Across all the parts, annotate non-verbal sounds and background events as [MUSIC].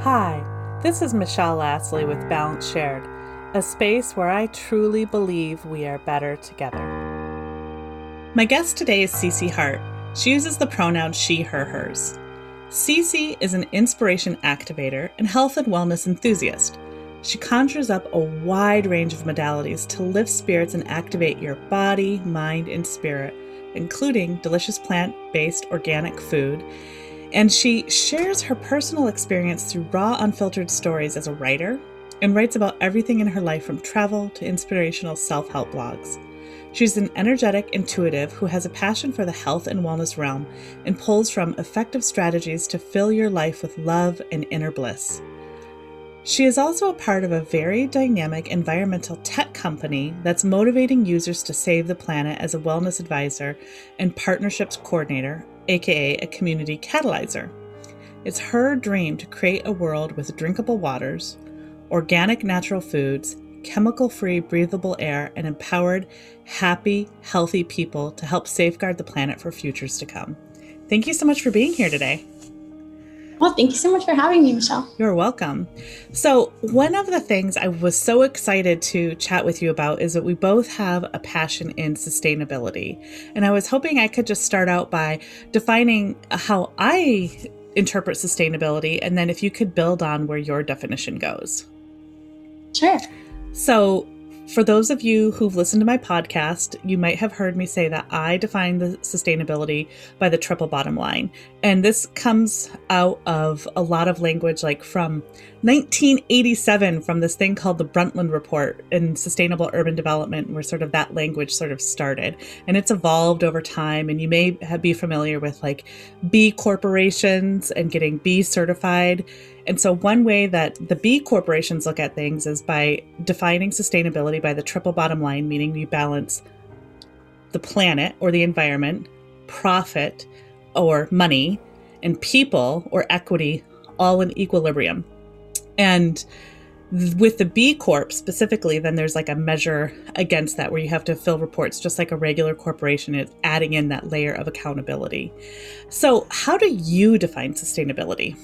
Hi, this is Michelle Lastly with Balance Shared, a space where I truly believe we are better together. My guest today is Cece Hart. She uses the pronoun she, her, hers. Cece is an inspiration activator and health and wellness enthusiast. She conjures up a wide range of modalities to lift spirits and activate your body, mind, and spirit, including delicious plant based organic food and she shares her personal experience through raw, unfiltered stories as a writer and writes about everything in her life from travel to inspirational self help blogs. She's an energetic intuitive who has a passion for the health and wellness realm and pulls from effective strategies to fill your life with love and inner bliss. She is also a part of a very dynamic environmental tech company that's motivating users to save the planet as a wellness advisor and partnerships coordinator aka a community catalyzer. It's her dream to create a world with drinkable waters, organic natural foods, chemical free breathable air, and empowered, happy, healthy people to help safeguard the planet for futures to come. Thank you so much for being here today. Well, thank you so much for having me, Michelle. You're welcome. So, one of the things I was so excited to chat with you about is that we both have a passion in sustainability. And I was hoping I could just start out by defining how I interpret sustainability, and then if you could build on where your definition goes. Sure. So, for those of you who've listened to my podcast, you might have heard me say that I define the sustainability by the triple bottom line. And this comes out of a lot of language, like from 1987, from this thing called the Brundtland Report in Sustainable Urban Development, where sort of that language sort of started. And it's evolved over time. And you may be familiar with like B corporations and getting B certified and so, one way that the B corporations look at things is by defining sustainability by the triple bottom line, meaning you balance the planet or the environment, profit or money, and people or equity all in equilibrium. And with the B Corp specifically, then there's like a measure against that where you have to fill reports just like a regular corporation is adding in that layer of accountability. So, how do you define sustainability?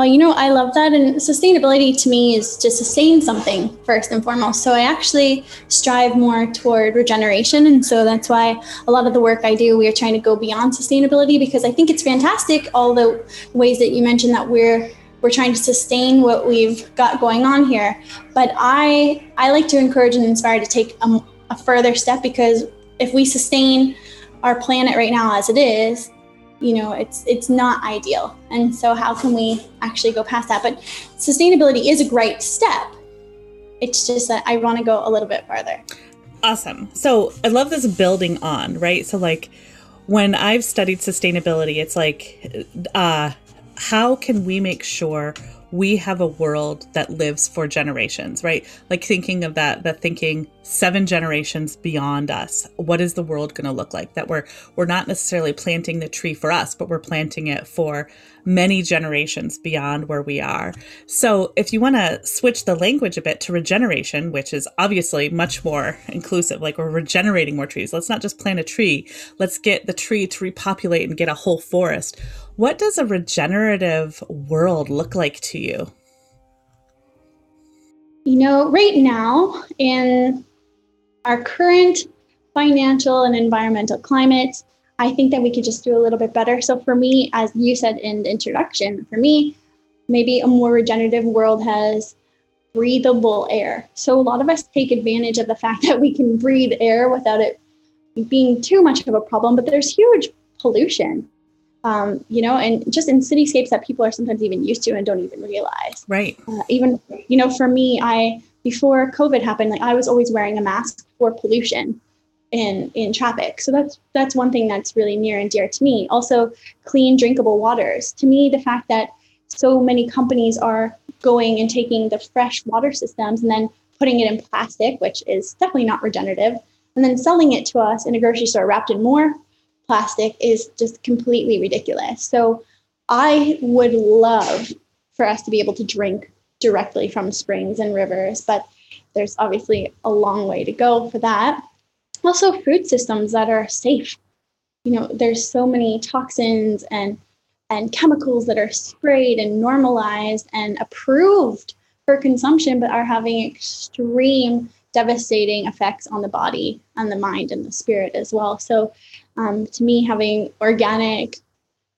Well, you know, I love that. And sustainability to me is to sustain something first and foremost. So I actually strive more toward regeneration. And so that's why a lot of the work I do, we are trying to go beyond sustainability because I think it's fantastic, all the ways that you mentioned that we're we're trying to sustain what we've got going on here. But I I like to encourage and inspire to take a, a further step because if we sustain our planet right now as it is, you know it's it's not ideal. And so how can we actually go past that? But sustainability is a great step. It's just that i want to go a little bit farther. Awesome. So i love this building on right? So like when i've studied sustainability it's like uh how can we make sure we have a world that lives for generations, right? Like thinking of that, that thinking seven generations beyond us. What is the world going to look like? That we're we're not necessarily planting the tree for us, but we're planting it for many generations beyond where we are. So, if you want to switch the language a bit to regeneration, which is obviously much more inclusive, like we're regenerating more trees. Let's not just plant a tree. Let's get the tree to repopulate and get a whole forest. What does a regenerative world look like to you? You know, right now in our current financial and environmental climate, I think that we could just do a little bit better. So for me, as you said in the introduction, for me, maybe a more regenerative world has breathable air. So a lot of us take advantage of the fact [LAUGHS] that we can breathe air without it being too much of a problem, but there's huge pollution. Um, you know, and just in cityscapes that people are sometimes even used to and don't even realize. Right. Uh, even, you know, for me, I before COVID happened, like I was always wearing a mask for pollution in in traffic. So that's that's one thing that's really near and dear to me. Also, clean drinkable waters. To me, the fact that so many companies are going and taking the fresh water systems and then putting it in plastic, which is definitely not regenerative, and then selling it to us in a grocery store wrapped in more plastic is just completely ridiculous. So I would love for us to be able to drink directly from springs and rivers, but there's obviously a long way to go for that also food systems that are safe. You know, there's so many toxins and and chemicals that are sprayed and normalized and approved for consumption, but are having extreme devastating effects on the body and the mind and the spirit as well. So, um, to me, having organic,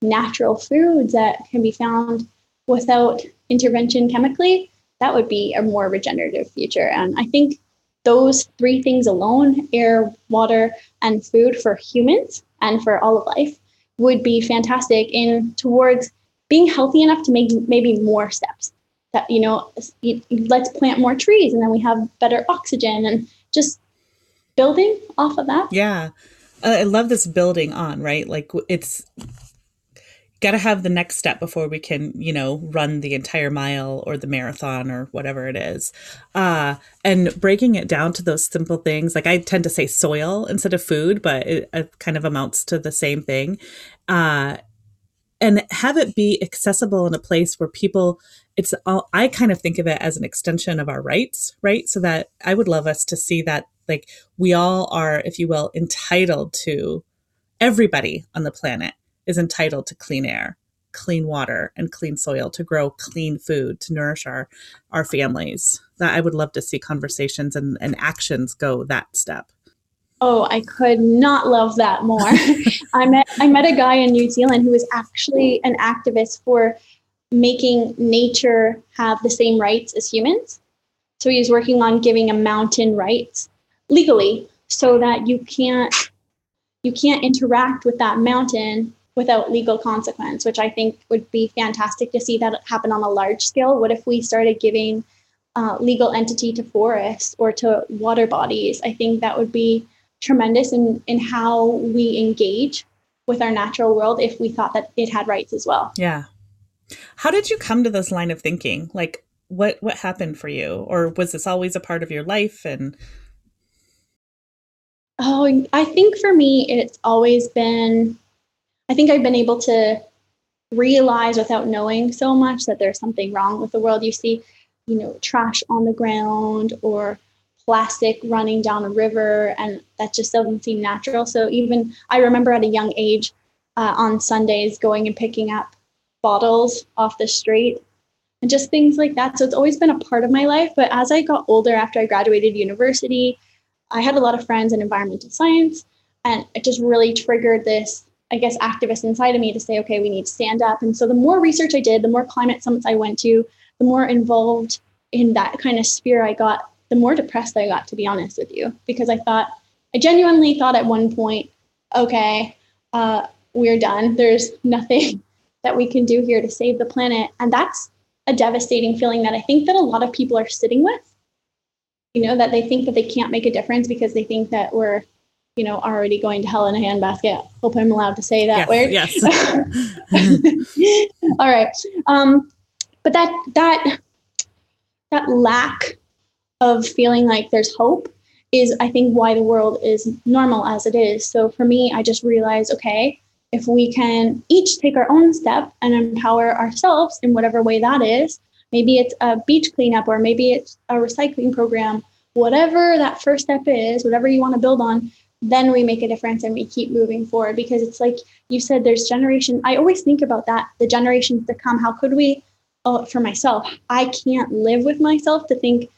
natural foods that can be found without intervention chemically, that would be a more regenerative future. And I think those three things alone air, water, and food for humans and for all of life would be fantastic in towards being healthy enough to make maybe more steps. That you know let's plant more trees and then we have better oxygen and just building off of that. Yeah uh, i love this building on right? Like it's got to have the next step before we can you know run the entire mile or the marathon or whatever it is. Uh and breaking it down to those simple things like i tend to say soil instead of food but it, it kind of amounts to the same thing. Uh and have it be accessible in a place where people it's all i kind of think of it as an extension of our rights right? So that i would love us to see that like we all are if you will entitled to everybody on the planet is entitled to clean air, clean water, and clean soil to grow clean food to nourish our our families. That I would love to see conversations and, and actions go that step. Oh, I could not love that more. [LAUGHS] I met I met a guy in New Zealand who was actually an activist for making nature have the same rights as humans. So he was working on giving a mountain rights legally so that you can't you can't interact with that mountain without legal consequence, which I think would be fantastic to see that happen on a large scale. What if we started giving uh, legal entity to forests or to water bodies? I think that would be tremendous in, in how we engage with our natural world if we thought that it had rights as well. Yeah. How did you come to this line of thinking? Like what what happened for you or was this always a part of your life and Oh, I think for me it's always been I think I've been able to realize without knowing so much that there's something wrong with the world. You see, you know, trash on the ground or plastic running down a river, and that just doesn't seem natural. So even I remember at a young age uh, on Sundays going and picking up bottles off the street and just things like that. So it's always been a part of my life. But as I got older, after I graduated university, I had a lot of friends in environmental science, and it just really triggered this I guess, activist inside of me to say, okay, we need to stand up. And so the more research I did, the more climate summits I went to, the more involved in that kind of sphere I got, the more depressed I got, to be honest with you, because I thought, I genuinely thought at one point, okay, uh, we're done. There's nothing [LAUGHS] that we can do here to save the planet. And that's a devastating feeling that I think that a lot of people are sitting with. You know, that they think that they can't make a difference because they think that we're you know, already going to hell in a handbasket. Hope I'm allowed to say that yes, word. Yes. [LAUGHS] All right. Um, but that that that lack of feeling like there's hope is, I think, why the world is normal as it is. So for me, I just realized, okay, if we can each take our own step and empower ourselves in whatever way that is, maybe it's a beach cleanup or maybe it's a recycling program, whatever that first step is, whatever you want to build on, then we make a difference and we keep moving forward. Because it's like you said there's generation i always think about that the generations to come. How could we oh, for myself i can't live with myself to think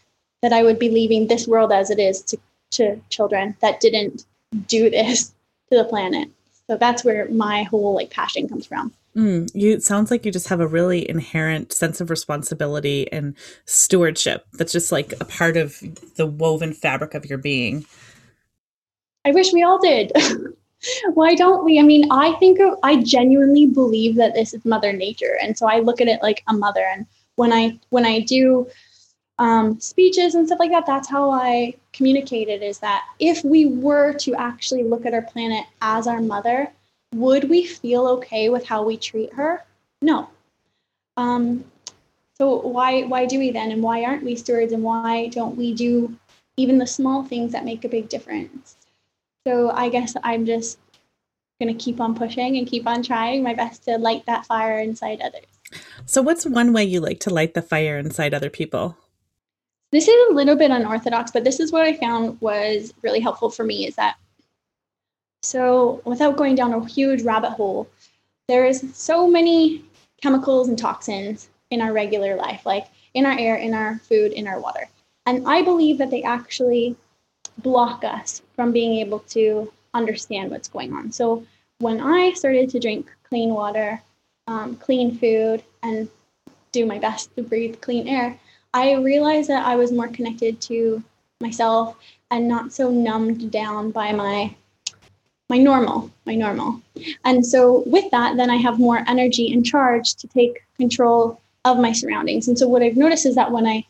that i would be leaving this world as it is to, to children that didn't do this to the planet. So that's where my whole like passion comes from Mm, you it sounds like you just have a really inherent sense of responsibility and stewardship that's just like a part of the woven fabric of your being. I wish we all did. [LAUGHS] Why don't we? I mean, I think of, I genuinely believe that this is Mother Nature, and so I look at it like a mother. And when I when I do um, speeches and stuff like that, that's how I communicate it. Is that if we were to actually look at our planet as our mother, would we feel okay with how we treat her? No. Um, so why why do we then, and why aren't we stewards, and why don't we do even the small things that make a big difference? So I guess I'm just going to keep on pushing and keep on trying my best to light that fire inside others. So, what's one way you like to light the fire inside other people? This is a little bit unorthodox, but this is what I found was really helpful for me is that so without going down a huge rabbit hole, there's so many chemicals and toxins in our regular life, like in our air, in our food, in our water. And I believe that they actually block us from being able to understand what's going on. So when I started to drink clean water, um, clean food, and do my best to breathe clean air, I realized that I was more connected to myself and not so numbed down by my my normal, my normal. And so with that, then I have more energy and charge to take control of my surroundings. And so what I've noticed is that when I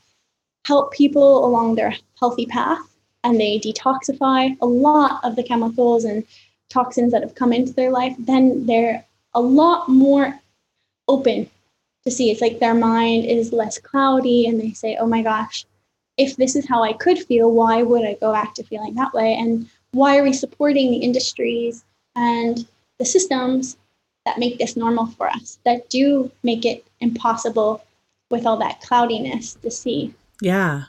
help people along their healthy path and they detoxify a lot of the chemicals and toxins that have come into their life, then they're a lot more open to see. It's like their mind is less cloudy and they say, oh my gosh, if this is how I could feel, why would I go back to feeling that way? And why are we supporting the industries and the systems that make this normal for us, that do make it impossible with all that cloudiness to see? Yeah.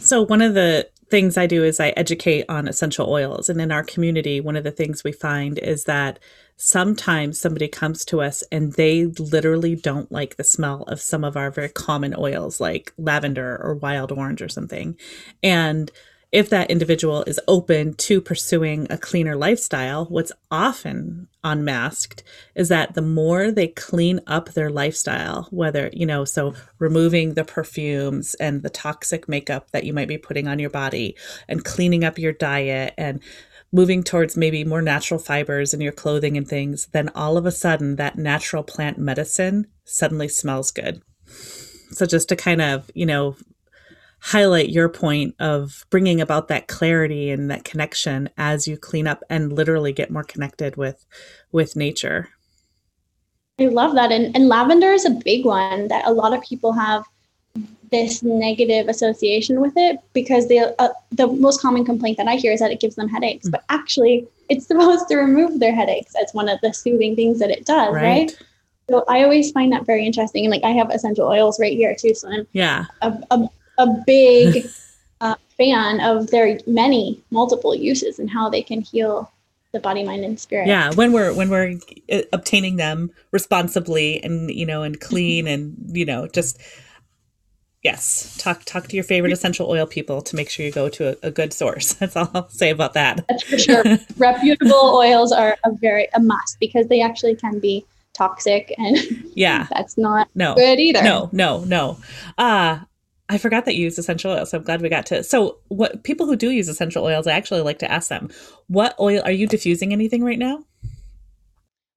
So, one of the things I do is I educate on essential oils. And in our community, one of the things we find is that sometimes somebody comes to us and they literally don't like the smell of some of our very common oils, like lavender or wild orange or something. And if that individual is open to pursuing a cleaner lifestyle, what's often unmasked is that the more they clean up their lifestyle, whether, you know, so removing the perfumes and the toxic makeup that you might be putting on your body and cleaning up your diet and moving towards maybe more natural fibers in your clothing and things, then all of a sudden that natural plant medicine suddenly smells good. So just to kind of, you know, highlight your point of bringing about that clarity and that connection as you clean up and literally get more connected with with nature i love that and, and lavender is a big one that a lot of people have this negative association with it because the uh, the most common complaint that I hear is that it gives them headaches, mm. but actually it's [LAUGHS] supposed to remove their headaches. That's one of the soothing things that it does, right? right? So I always find that very interesting, and like I have essential oils right here too, so I'm yeah a, a, a big [LAUGHS] uh, fan of their many multiple uses and how they can heal the body mind and spirit. Yeah when we're when we're uh, obtaining them responsibly and you know and clean and you know just yes talk talk to your favorite essential oil people to make sure you go to a, a good source. [LAUGHS] That's all i'll say about that. That's for sure. [LAUGHS] Reputable oils are a very a must because they actually can be toxic and yeah. that's not no. good either. No no no. Uh I forgot that you use essential oils. So I'm glad we got to. So, what people who do use essential oils, I actually like to ask them, what oil are you diffusing anything right now?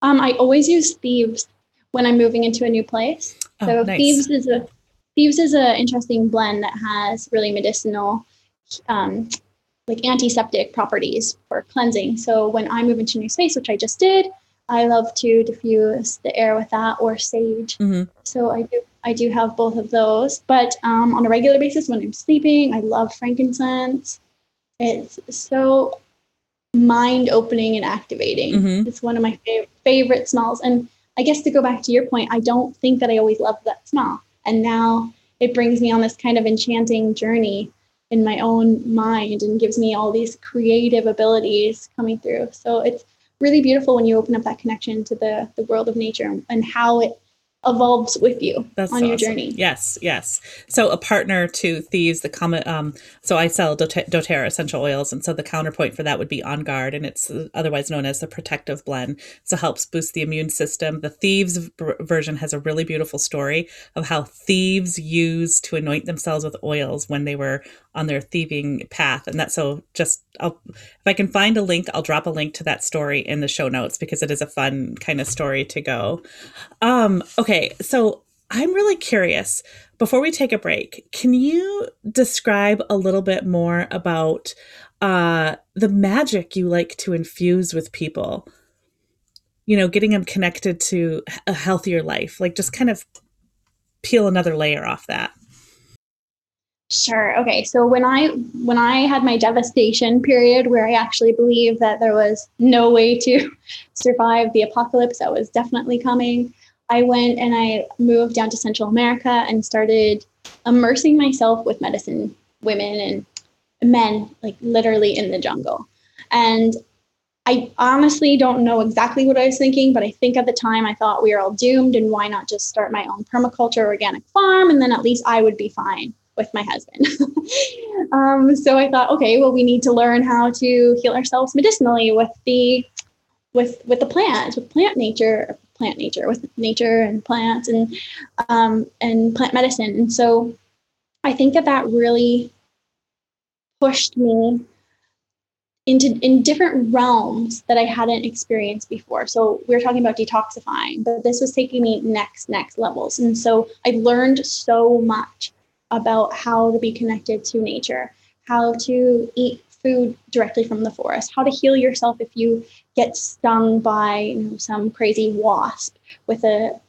Um, I always use thieves when I'm moving into a new place. Oh, so nice. thieves is a thieves is an interesting blend that has really medicinal, um, like antiseptic properties for cleansing. So when I move into a new space, which I just did, I love to diffuse the air with that or sage. Mm-hmm. So I do I do have both of those. But um, on a regular basis, when I'm sleeping, I love frankincense. It's so mind opening and activating. Mm-hmm. It's one of my fav- favorite smells. And I guess to go back to your point, I don't think that I always loved that smell. And now it brings me on this kind of enchanting journey in my own mind and gives me all these creative abilities coming through. So it's really beautiful when you open up that connection to the, the world of nature and how it evolves with you That's on awesome. your journey. Yes, yes. So a partner to thieves, the common. Um, so I sell DoTerra essential oils, and so the counterpoint for that would be On Guard, and it's otherwise known as the protective blend. So helps boost the immune system. The thieves version has a really beautiful story of how thieves used to anoint themselves with oils when they were on their thieving path, and that's so just. I'll, if I can find a link, I'll drop a link to that story in the show notes because it is a fun kind of story to go. Um, okay so I'm really curious. Before we take a break, can you describe a little bit more about uh, the magic you like to infuse with people? You know, getting them connected to a healthier life, like just kind of peel another layer off that. Sure. Okay. So when I when I had my devastation period where I actually believed that there was no way to [LAUGHS] survive the apocalypse that was definitely coming, I went and I moved down to Central America and started immersing myself with medicine women and men, like literally in the jungle. And I honestly don't know exactly what I was thinking, but I think at the time I thought we were all doomed and why not just start my own permaculture organic farm and then at least I would be fine with my husband. [LAUGHS] um, so I thought, okay, well, we need to learn how to heal ourselves medicinally with the with with the plants, with plant nature, plant nature, with nature and plants and um, and plant medicine. And so I think that that really pushed me into in different realms that I hadn't experienced before. So we were talking about detoxifying, but this was taking me next next levels. And so I learned so much about how to be connected to nature, how to eat food directly from the forest, how to heal yourself if you get stung by you know, some crazy wasp with a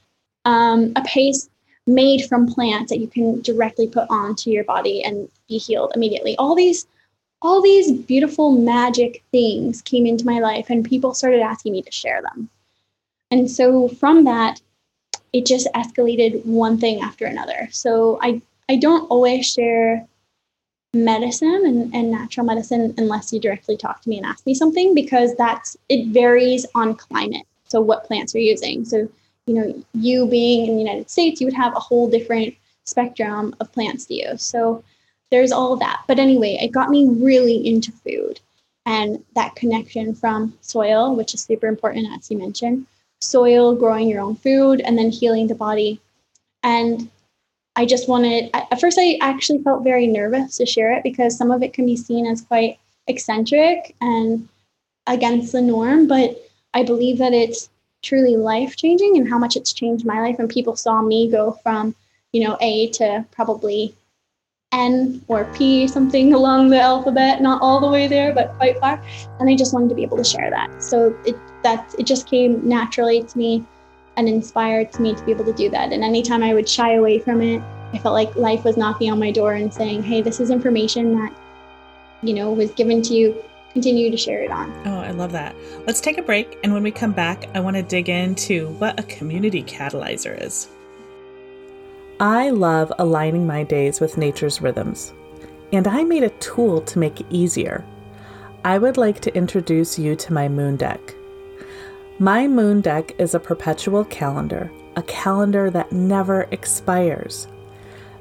um, a paste made from plants that you can directly put onto your body and be healed immediately. All these all these beautiful magic things came into my life and people started asking me to share them. And so from that, it just escalated one thing after another. So I, I don't always share medicine and, and natural medicine unless you directly talk to me and ask me something because that's it varies on climate. So what plants you're using. So, you know, you being in the United States, you would have a whole different spectrum of plants to use. So there's all that. But anyway, it got me really into food and that connection from soil, which is super important, as you mentioned, soil, growing your own food, and then healing the body. And I just wanted, at first, I actually felt very nervous to share it because some of it can be seen as quite eccentric and against the norm. But I believe that it's truly life changing and how much it's changed my life. And people saw me go from, you know, A to probably N or P, something [LAUGHS] along the alphabet, not all the way there, but quite far. And I just wanted to be able to share that. So it that it just came naturally to me and inspired to me to be able to do that. And anytime I would shy away from it, I felt like life was knocking on my door and saying, Hey, this is information that, you know, was given to you. Continue to share it on. Oh, I love that. Let's take a break. And when we come back, I want to dig into what a community catalyzer is. I love aligning my days with nature's rhythms, and I made a tool to make it easier. I would like to introduce you to my moon deck. My moon deck is a perpetual calendar, a calendar that never expires.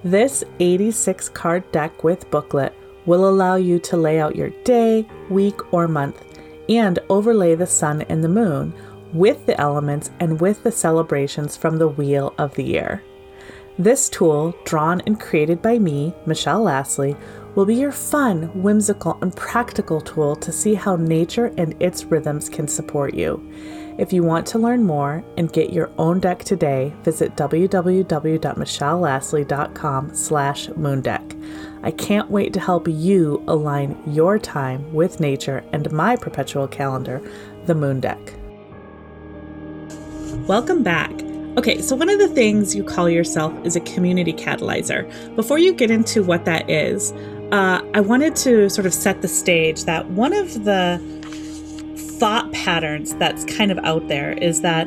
This 86 card deck with booklet will allow you to lay out your day, week, or month and overlay the sun and the moon with the elements and with the celebrations from the wheel of the year. This tool, drawn and created by me, Michelle Lastly, will be your fun, whimsical, and practical tool to see how nature and its rhythms can support you. If you want to learn more and get your own deck today, visit www.michellelastly.com slash moondeck. I can't wait to help you align your time with nature and my perpetual calendar, the moon deck. Welcome back. Okay, so one of the things you call yourself is a community catalyzer. Before you get into what that is, uh, I wanted to sort of set the stage that one of the thought patterns that's kind of out there is that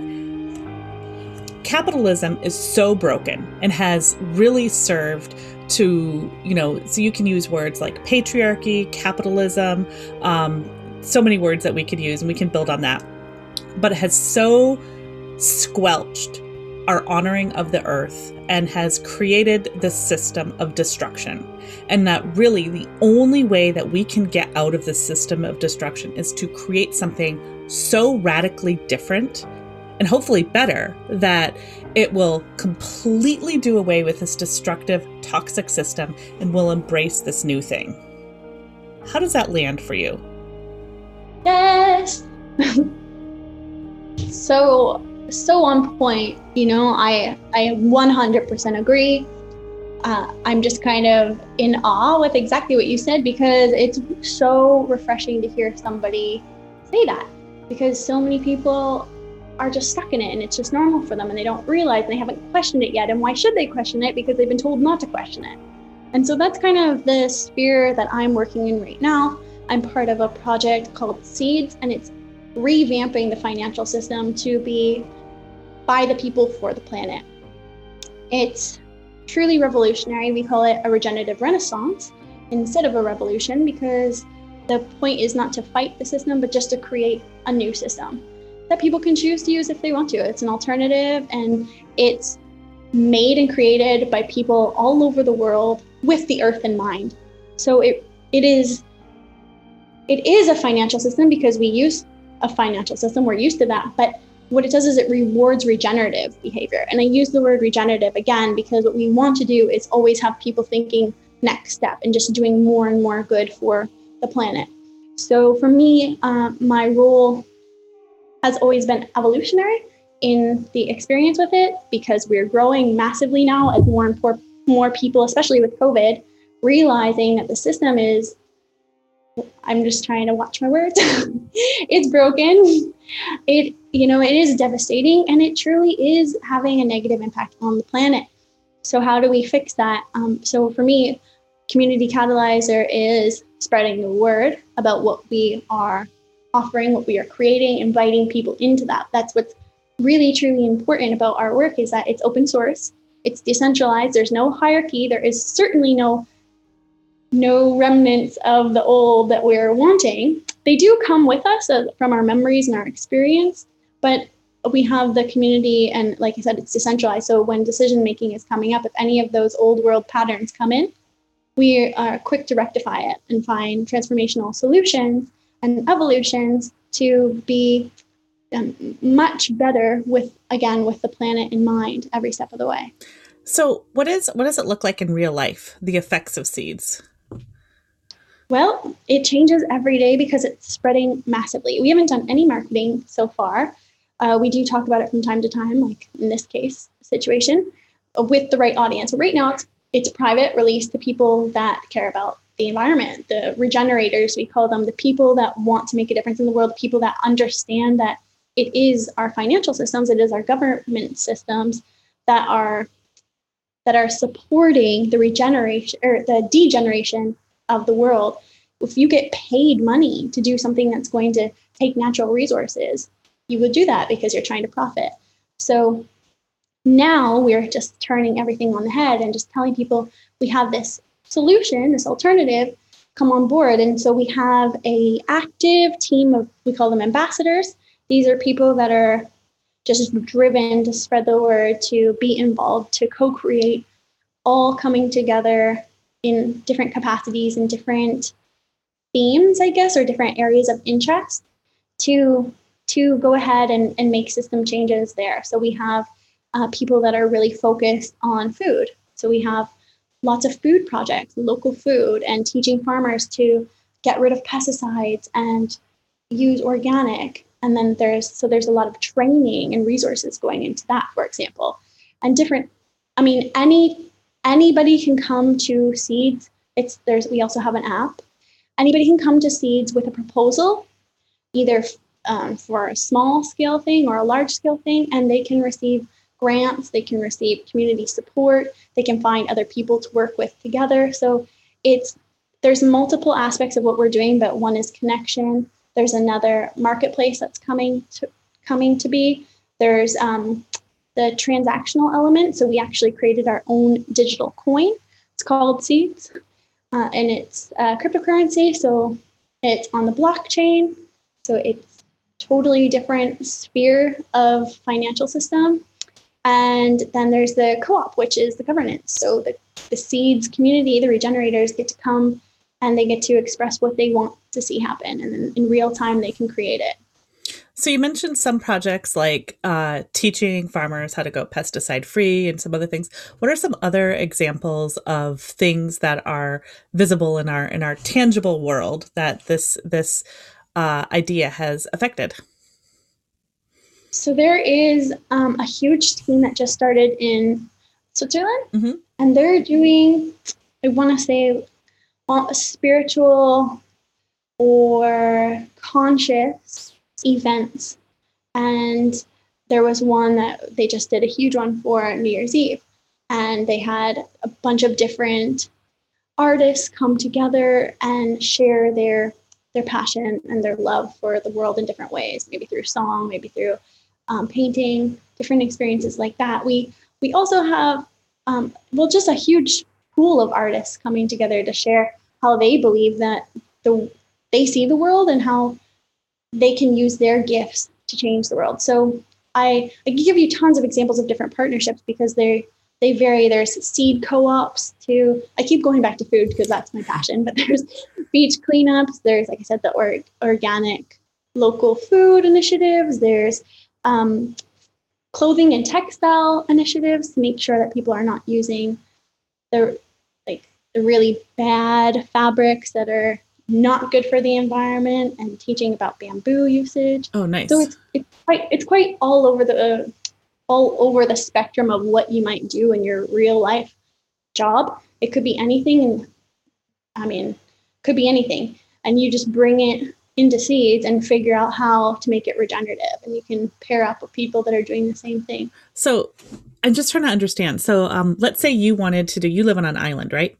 capitalism is so broken and has really served to, you know, so you can use words like patriarchy, capitalism, um, so many words that we could use, and we can build on that. But it has so squelched our honoring of the earth and has created this system of destruction. And that really the only way that we can get out of this system of destruction is to create something so radically different and hopefully better that it will completely do away with this destructive, toxic system and will embrace this new thing. How does that land for you? Yes. [LAUGHS] so so on point. You know, I I 100% agree. Uh, I'm just kind of in awe with exactly what you said because it's so refreshing to hear somebody say that because so many people are just stuck in it and it's just normal for them and they don't realize and they haven't questioned it yet. And why should they question it? Because they've been told not to question it. And so that's kind of the sphere that I'm working in right now. I'm part of a project called Seeds and it's revamping the financial system to be by the people for the planet. It's truly revolutionary. We call it a regenerative renaissance instead of a revolution because the point is not to fight the system, but just to create a new system that people can choose to use if they want to. It's an alternative and it's made and created by people all over the world with the earth in mind. So it it is it is a financial system because we use a financial system. We're used to that, but what it does is it rewards regenerative behavior. And I use the word regenerative again because what we want to do is always have people thinking next step and just doing more and more good for the planet. So for me, uh, my role has always been evolutionary in the experience with it because we're growing massively now as more and more, more people, especially with COVID, realizing that the system is I'm just trying to watch my words. [LAUGHS] it's broken. It, you know, it is devastating and it truly is having a negative impact on the planet. So, how do we fix that? Um, so, for me, Community Catalyzer is spreading the word about what we are offering, what we are creating, inviting people into that. That's what's really truly important about our work is that it's open source, it's decentralized, there's no hierarchy, there is certainly no no remnants of the old that we're wanting. They do come with us uh, from our memories and our experience, but we have the community and like I said, it's decentralized. So when decision making is coming up, if any of those old world patterns come in, we are quick to rectify it and find transformational solutions and evolutions to be um, much better with again with the planet in mind every step of the way so what is what does it look like in real life the effects of seeds well it changes every day because it's spreading massively. We haven't done any marketing so far. Uh, we do talk about it from time to time like in this case situation with the right audience. Right now it's it's private release to people that care about the environment, the regenerators, we call them, the people that want to make a difference in the world, the people that understand that it is our financial systems, it is our government systems that are that are supporting the regeneration or the degeneration of the world. If you get paid money to do something that's going to take natural resources, you would do that because you're trying to profit. So now we're just turning everything on the head and just telling people we have this solution, this alternative, come on board. And so we have a active team of we call them ambassadors. These are people that are just driven to spread the word, to be involved, to co-create, all coming together in different capacities and different themes, I guess, or different areas of interest to to go ahead and, and make system changes there. So we have uh, people that are really focused on food. So we have lots of food projects, local food, and teaching farmers to get rid of pesticides and use organic. And then there's so there's a lot of training and resources going into that, for example. And different, I mean, any anybody can come to seeds. It's there's we also have an app. Anybody can come to seeds with a proposal, either um, for a small scale thing or a large scale thing, and they can receive grants, they can receive community support, they can find other people to work with together. So it's there's multiple aspects of what we're doing, but one is connection. There's another marketplace that's coming to coming to be. There's um, the transactional element. So we actually created our own digital coin. It's called Seeds, uh, and it's a cryptocurrency. So it's on the blockchain. So it's totally different sphere of financial system and then there's the co op, which is the governance. So the, the seeds community, the regenerators get to come and they get to express what they want to see happen. And in real time, they can create it. So you mentioned some projects like uh, teaching farmers how to go pesticide free and some other things. What are some other examples of things that are visible in our in our tangible world that this this uh, idea has affected? So there is um, a huge team that just started in Switzerland, mm-hmm. and they're doing, I want to say, spiritual or conscious events. And there was one that they just did a huge one for New Year's Eve. And they had a bunch of different artists come together and share their their passion and their love for the world in different ways, maybe through song, maybe through um, painting, different experiences like that. We we also have um, well just a huge pool of artists coming together to share how they believe that the they see the world and how they can use their gifts to change the world. So I, I give you tons of examples of different partnerships because they they vary. There's seed co-ops too. I keep going back to food because that's my passion, but [LAUGHS] there's beach cleanups. There's, like I said, the or, organic local food initiatives. There's um, clothing and textile initiatives to make sure that people are not using the like the really bad fabrics that are not good for the environment and teaching about bamboo usage. Oh, nice. So it's, it's quite it's quite all over the uh, all over the spectrum of what you might do in your real life job. It could be anything. I mean, could be anything, and you just bring it into seeds and figure out how to make it regenerative, and you can pair up with people that are doing the same thing. So, I'm just trying to understand. So, um, let's say you wanted to do. You live on an island, right?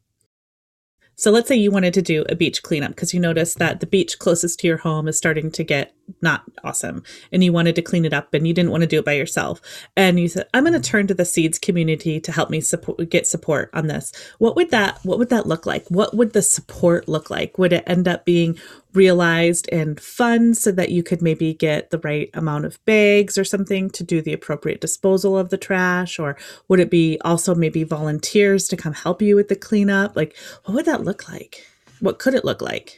So let's say you wanted to do a beach cleanup because you noticed that the beach closest to your home is starting to get not awesome and you wanted to clean it up and you didn't want to do it by yourself. And you said, I'm going to turn to the seeds community to help me support, get support on this. What would that, what would that look like? What would the support look like? Would it end up being realized and funds so that you could maybe get the right amount of bags or something to do the appropriate disposal of the trash? Or would it be also maybe volunteers to come help you with the cleanup? Like, what would that look like? What could it look like?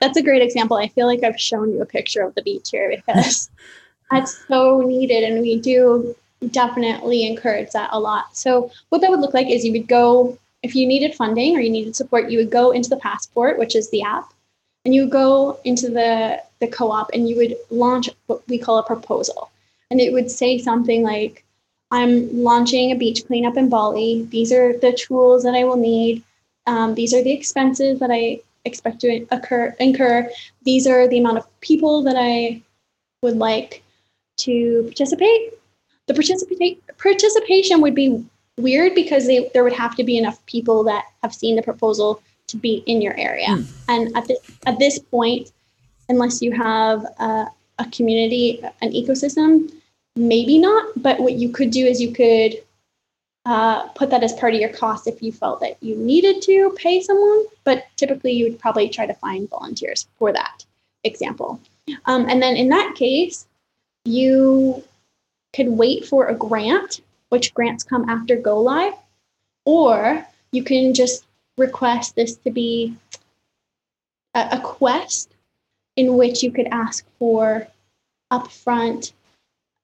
That's a great example. I feel like I've shown you a picture of the beach here because [LAUGHS] that's so needed. And we do definitely encourage that a lot. So, what that would look like is you would go, if you needed funding or you needed support, you would go into the Passport, which is the app and you would go into the the co-op and you would launch what we call a proposal and it would say something like i'm launching a beach cleanup in bali these are the tools that i will need um, these are the expenses that i expect to occur incur these are the amount of people that i would like to participate the participate participation would be weird because they, there would have to be enough people that have seen the proposal to be in your area. Mm. And at this at this point, unless you have a, a community, an ecosystem, maybe not. But what you could do is you could uh, put that as part of your cost if you felt that you needed to pay someone. But typically, you would probably try to find volunteers for that example. Um, and then in that case, you could wait for a grant, which grants come after go live, or you can just request this to be a, a quest in which you could ask for upfront.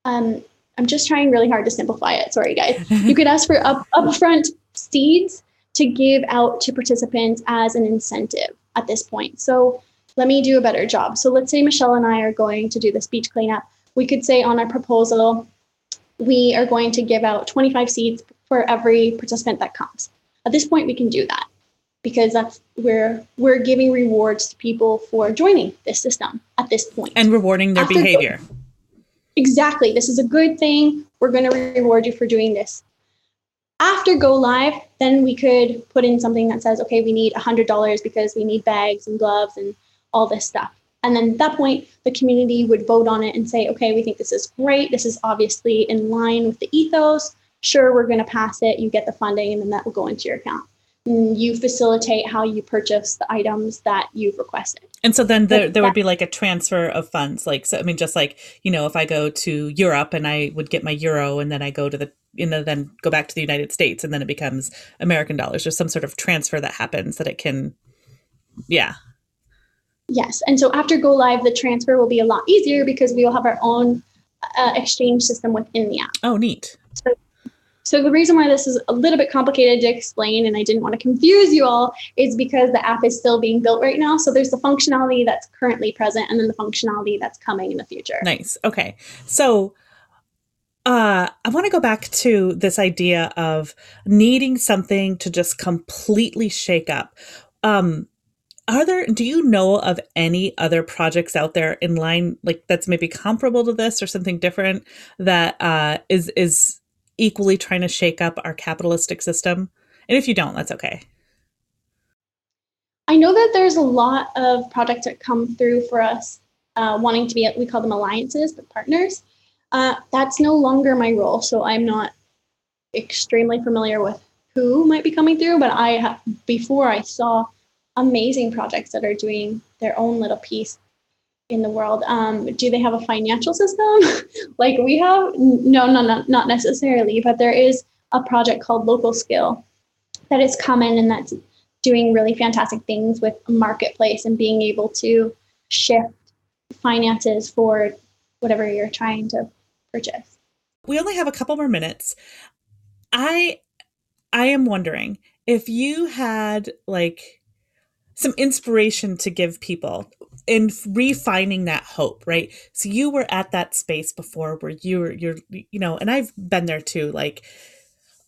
Um, I'm just trying really hard to simplify it. Sorry, guys. [LAUGHS] you could ask for up, upfront seeds to give out to participants as an incentive at this point. So let me do a better job. So let's say Michelle and I are going to do this beach cleanup. We could say on our proposal, we are going to give out 25 seeds for every participant that comes. At this point, we can do that because that's where we're giving rewards to people for joining this system at this point and rewarding their After behavior. Go- exactly. This is a good thing. We're going to reward you for doing this. After go live, then we could put in something that says, okay, we need $100 because we need bags and gloves and all this stuff. And then at that point, the community would vote on it and say, okay, we think this is great. This is obviously in line with the ethos. Sure, we're going to pass it. You get the funding, and then that will go into your account you facilitate how you purchase the items that you've requested. And so then there, there would be like a transfer of funds. Like, so, I mean, just like, you know, if I go to Europe and I would get my euro and then I go to the, you know, then go back to the United States and then it becomes American dollars. There's some sort of transfer that happens that it can, yeah. Yes. And so after go live, the transfer will be a lot easier because we will have our own uh, exchange system within the app. Oh, neat. So the reason why this is a little bit complicated to explain and I didn't want to confuse you all is because the app is still being built right now. So there's the functionality that's currently present and then the functionality that's coming in the future. Nice. Okay. So uh, I want to go back to this idea of needing something to just completely shake up. Um, are there do you know of any other projects out there in line like that's maybe comparable to this or something different that uh, is is equally trying to shake up our capitalistic system? And if you don't, that's okay. I know that there's a lot of projects that come through for us uh, wanting to be, we call them alliances, but partners. Uh, that's no longer my role. So I'm not extremely familiar with who might be coming through, but I before I saw amazing projects that are doing their own little piece in the world. Um, do they have a financial system [LAUGHS] like we have? No, no, no, not necessarily. But there is a project called Local Skill that is common and that's doing really fantastic things with marketplace and being able to shift finances for whatever you're trying to purchase. We only have a couple more minutes. I I am wondering if you had like some inspiration to give people in refining that hope right? So you were at that space before where you were you're you know and i've been there too like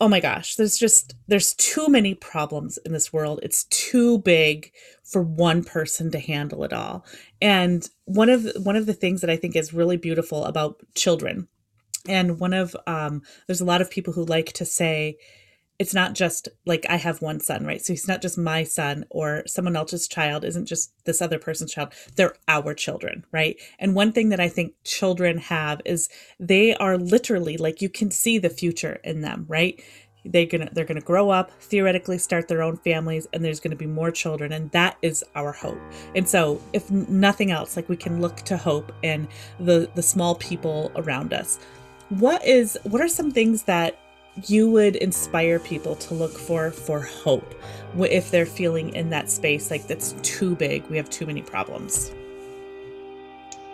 oh my gosh there's just there's too many problems in this world. It's too big for one person to handle it all. And one of one of the things that i think is really beautiful about children and one of um there's a lot of people who like to say it's not just like I have one son, right? So he's not just my son or someone else's child, isn't just this other person's child. They're our children, right? And one thing that I think children have is they are literally like you can see the future in them, right? They're gonna they're gonna grow up, theoretically start their own families, and there's gonna be more children, and that is our hope. And so, if nothing else, like we can look to hope and the the small people around us. What is what are some things that you would inspire people to look for for hope if they're feeling in that space like that's too big we have too many problems.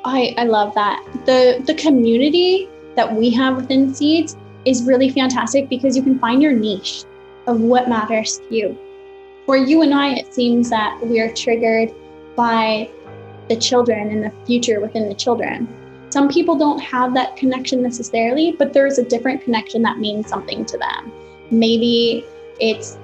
I i love that. The the community that we have within seeds is really fantastic because you can find your niche of what matters to you. For you and i it seems that we are triggered by the children and the future within the children some people don't have that connection necessarily, but there's a different connection that means something to them. Maybe it's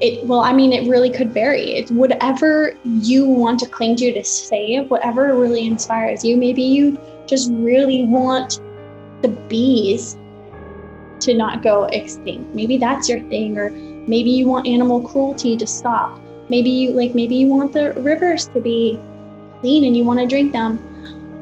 it well, I mean, it really could vary. It's whatever you want to cling to to save, whatever really inspires you. Maybe you just really want the bees to not go extinct. Maybe that's your thing, or maybe you want animal cruelty to stop. Maybe you like maybe you want the rivers to be clean and you want to drink them.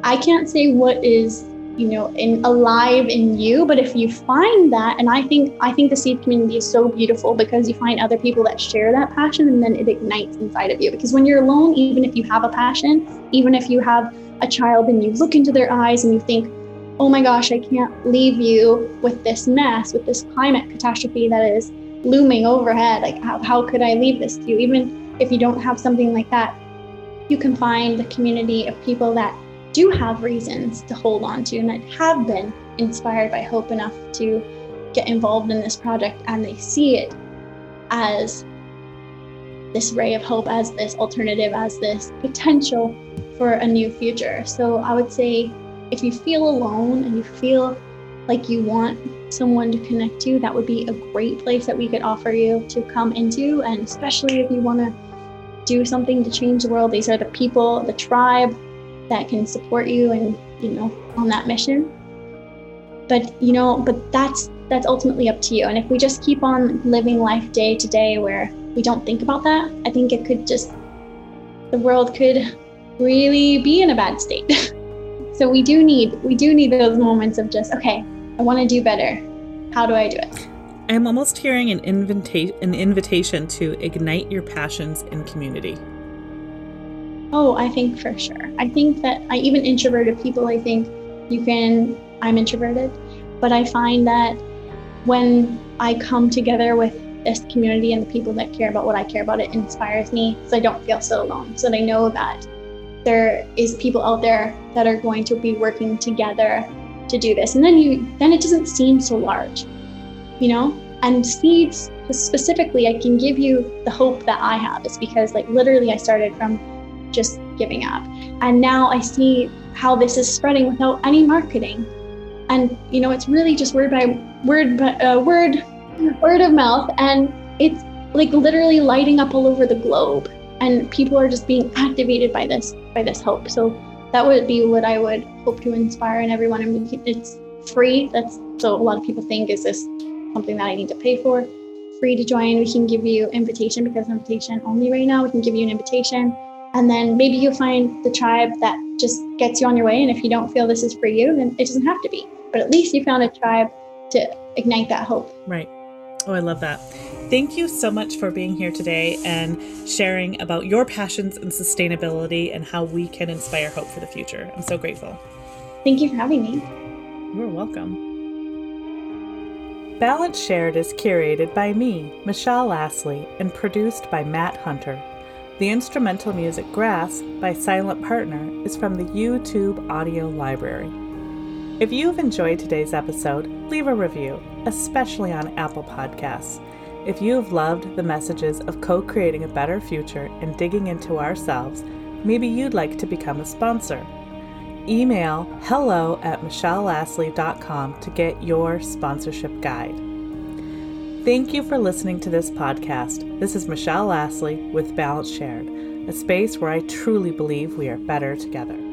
I can't say what is you know in alive in you but if you find that and i think i think the seed community is so beautiful because you find other people that share that passion and then it ignites inside of you. Because when you're alone even if you have a passion even if you have a child and you look into their eyes and you think oh my gosh i can't leave you with this mess with this climate catastrophe that is looming overhead like how, how could i leave this to you? Even if you don't have something like that you can find the community of people that do have reasons to hold on to and that have been inspired by hope enough to get involved in this project and they see it as this ray of hope, as this alternative, as this potential for a new future. So I would say if you feel alone and you feel like you want someone to connect to, that would be a great place that we could offer you to come into. And especially if you want to do something to change the world, these are the people, the tribe, that can support you and you know on that mission. But you know but that's that's ultimately up to you. And if we just keep on living life day to day where we don't think about that i think it could just the world could really be in a bad state. [LAUGHS] So we do need we do need those moments of just okay i want to do better. How do i do it? I'm almost hearing an, invita- an invitation to ignite your passions in community Oh, I think for sure. I think that I even introverted people, I think you can, I'm introverted, but I find that when I come together with this community and the people that care about what I care about, it inspires me so I don't feel so alone. So that I know that there is people out there that are going to be working together to do this. And then you, then it doesn't seem so large, you know? And seeds specifically, I can give you the hope that I have is because like literally I started from just giving up. And now I see how this is spreading without any marketing. And you know, it's really just word by word, by, uh, word, word of mouth, and it's like literally lighting up all over the globe. And people are just being activated by this, by this hope. So that would be what I would hope to inspire in everyone. I mean, it's free. That's so a lot of people think is this something that I need to pay for? Free to join. We can give you invitation because invitation only right now. We can give you an invitation and then maybe you'll find the tribe that just gets you on your way. And if you don't feel this is for you, then it doesn't have to be. But at least you found a tribe to ignite that hope. Right. Oh, I love that. Thank you so much for being here today and sharing about your passions and sustainability and how we can inspire hope for the future. I'm so grateful. Thank you for having me. You're welcome. Balance Shared is curated by me, Michelle Lastly, and produced by Matt Hunter. The instrumental music Grass by Silent Partner is from the YouTube Audio Library. If you've enjoyed today's episode, leave a review, especially on Apple Podcasts. If you have loved the messages of co creating a better future and digging into ourselves, maybe you'd like to become a sponsor. Email hello at michellelastly.com to get your sponsorship guide. Thank you for listening to this podcast. This is Michelle Lastly with Balance Shared, a space where I truly believe we are better together.